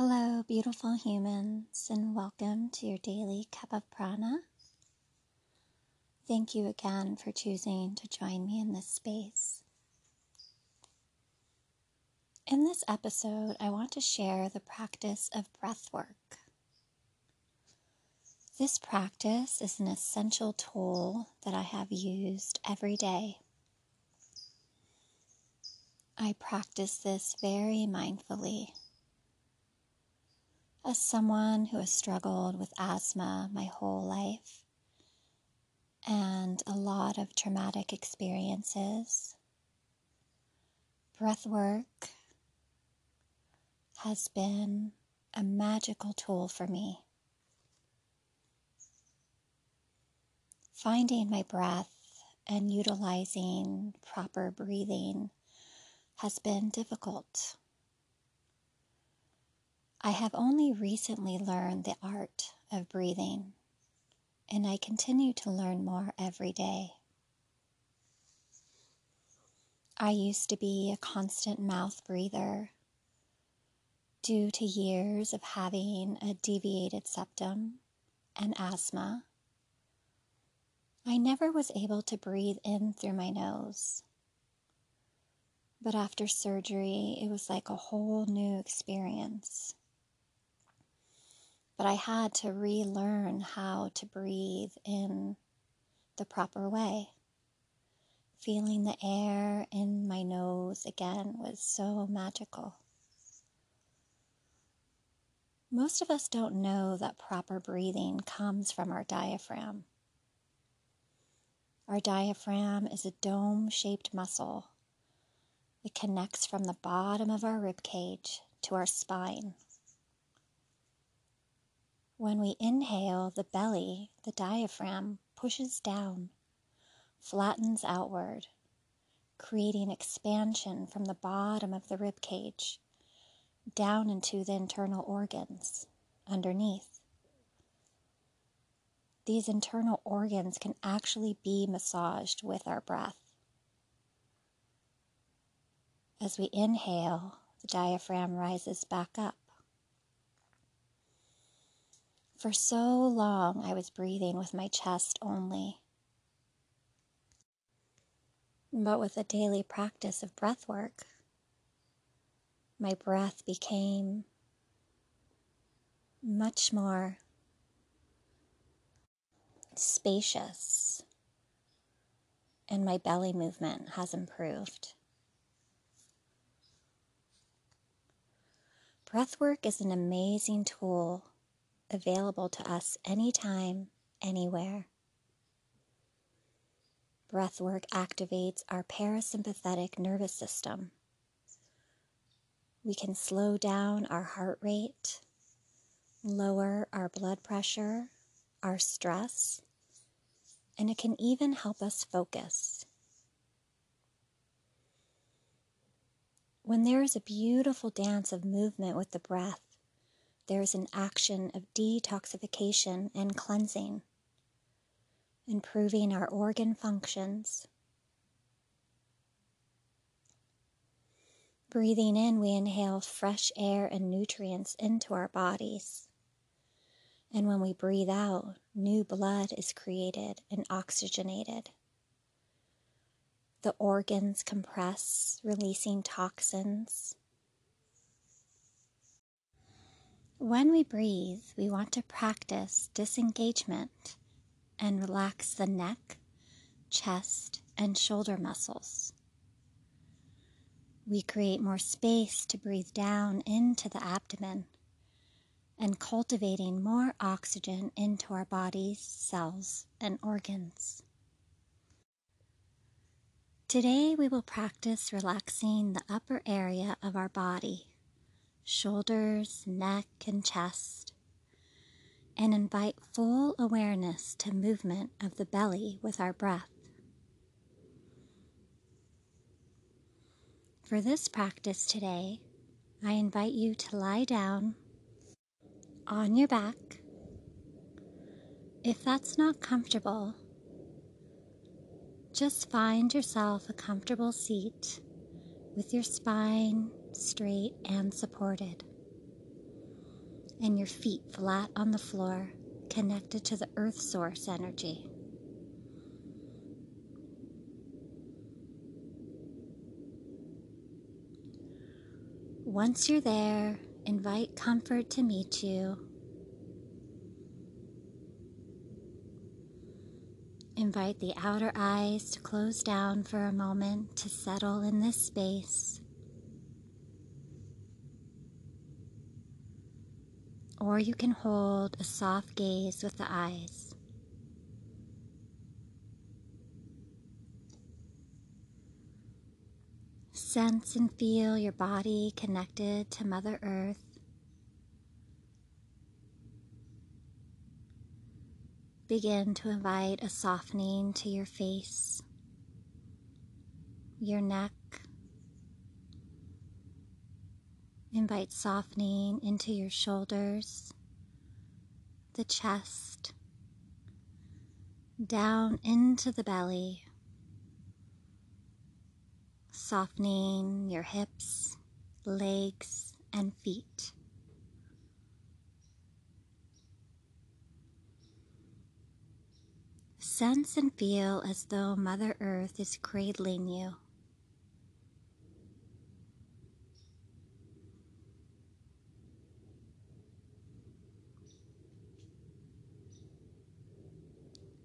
Hello, beautiful humans, and welcome to your daily cup of prana. Thank you again for choosing to join me in this space. In this episode, I want to share the practice of breath work. This practice is an essential tool that I have used every day. I practice this very mindfully as someone who has struggled with asthma my whole life and a lot of traumatic experiences, breath work has been a magical tool for me. Finding my breath and utilizing proper breathing has been difficult. I have only recently learned the art of breathing, and I continue to learn more every day. I used to be a constant mouth breather due to years of having a deviated septum and asthma. I never was able to breathe in through my nose. But after surgery, it was like a whole new experience but I had to relearn how to breathe in the proper way. Feeling the air in my nose again was so magical. Most of us don't know that proper breathing comes from our diaphragm. Our diaphragm is a dome shaped muscle. It connects from the bottom of our rib cage to our spine when we inhale, the belly, the diaphragm, pushes down, flattens outward, creating expansion from the bottom of the rib cage down into the internal organs underneath. These internal organs can actually be massaged with our breath. As we inhale, the diaphragm rises back up. For so long, I was breathing with my chest only. But with a daily practice of breath work, my breath became much more spacious, and my belly movement has improved. Breathwork is an amazing tool available to us anytime, anywhere. Breathwork activates our parasympathetic nervous system. We can slow down our heart rate, lower our blood pressure, our stress, and it can even help us focus. When there is a beautiful dance of movement with the breath, there's an action of detoxification and cleansing, improving our organ functions. Breathing in, we inhale fresh air and nutrients into our bodies. And when we breathe out, new blood is created and oxygenated. The organs compress, releasing toxins When we breathe, we want to practice disengagement and relax the neck, chest, and shoulder muscles. We create more space to breathe down into the abdomen and cultivating more oxygen into our body's cells and organs. Today, we will practice relaxing the upper area of our body shoulders, neck, and chest, and invite full awareness to movement of the belly with our breath. For this practice today, I invite you to lie down on your back. If that's not comfortable, just find yourself a comfortable seat with your spine straight and supported. and your feet flat on the floor, connected to the earth source energy. Once you're there, invite comfort to meet you. Invite the outer eyes to close down for a moment to settle in this space. Or you can hold a soft gaze with the eyes. Sense and feel your body connected to Mother Earth. Begin to invite a softening to your face, your neck. Invite softening into your shoulders, the chest, down into the belly softening your hips, legs, and feet. Sense and feel as though Mother Earth is cradling you.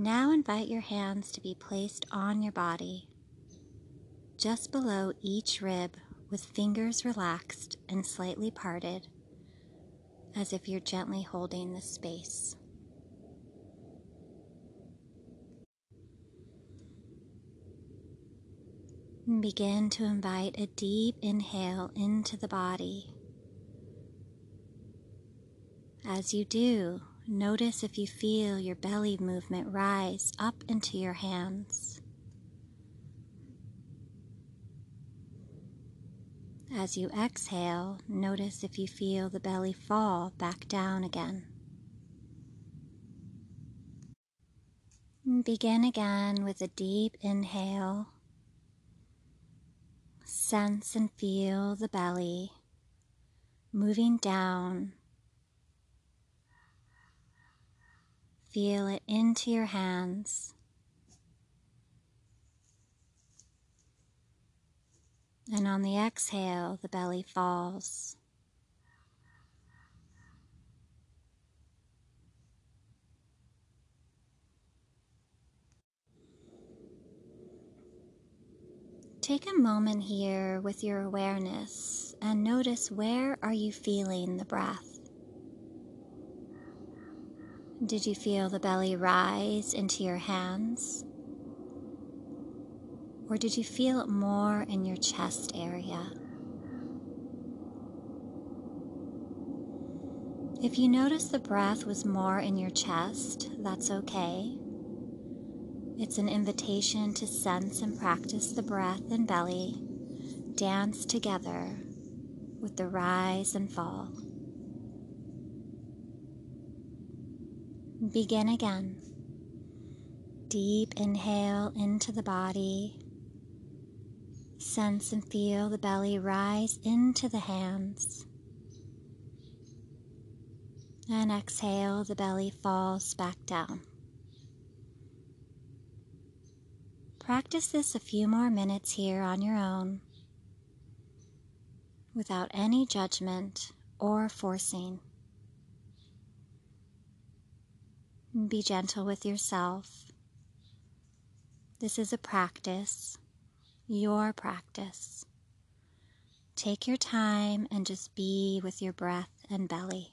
Now invite your hands to be placed on your body just below each rib with fingers relaxed and slightly parted, as if you're gently holding the space. Begin to invite a deep inhale into the body. As you do, notice if you feel your belly movement rise up into your hands. As you exhale, notice if you feel the belly fall back down again. Begin again with a deep inhale. Sense and feel the belly moving down. Feel it into your hands. And on the exhale, the belly falls. Take a moment here with your awareness and notice where are you feeling the breath? Did you feel the belly rise into your hands? Or did you feel it more in your chest area? If you notice the breath was more in your chest, that's okay. It's an invitation to sense and practice the breath and belly dance together with the rise and fall. Begin again. Deep inhale into the body Sense and feel the belly rise into the hands. And exhale, the belly falls back down. Practice this a few more minutes here on your own without any judgment or forcing. Be gentle with yourself. This is a practice your practice. Take your time and just be with your breath and belly.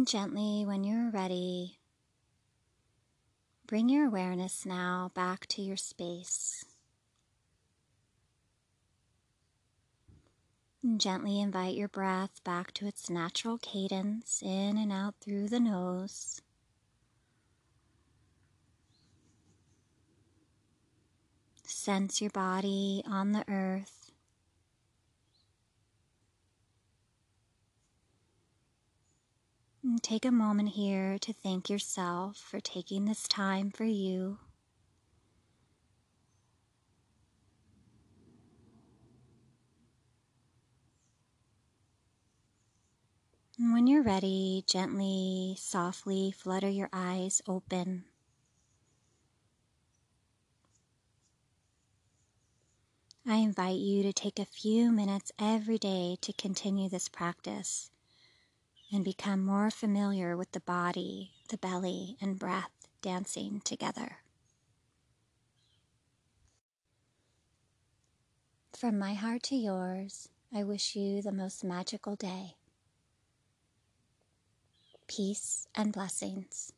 And gently, when you're ready, bring your awareness now back to your space. And gently invite your breath back to its natural cadence in and out through the nose. Sense your body on the earth. Take a moment here to thank yourself for taking this time for you. When you're ready, gently, softly flutter your eyes open. I invite you to take a few minutes every day to continue this practice and become more familiar with the body, the belly, and breath dancing together. From my heart to yours, I wish you the most magical day peace, and blessings.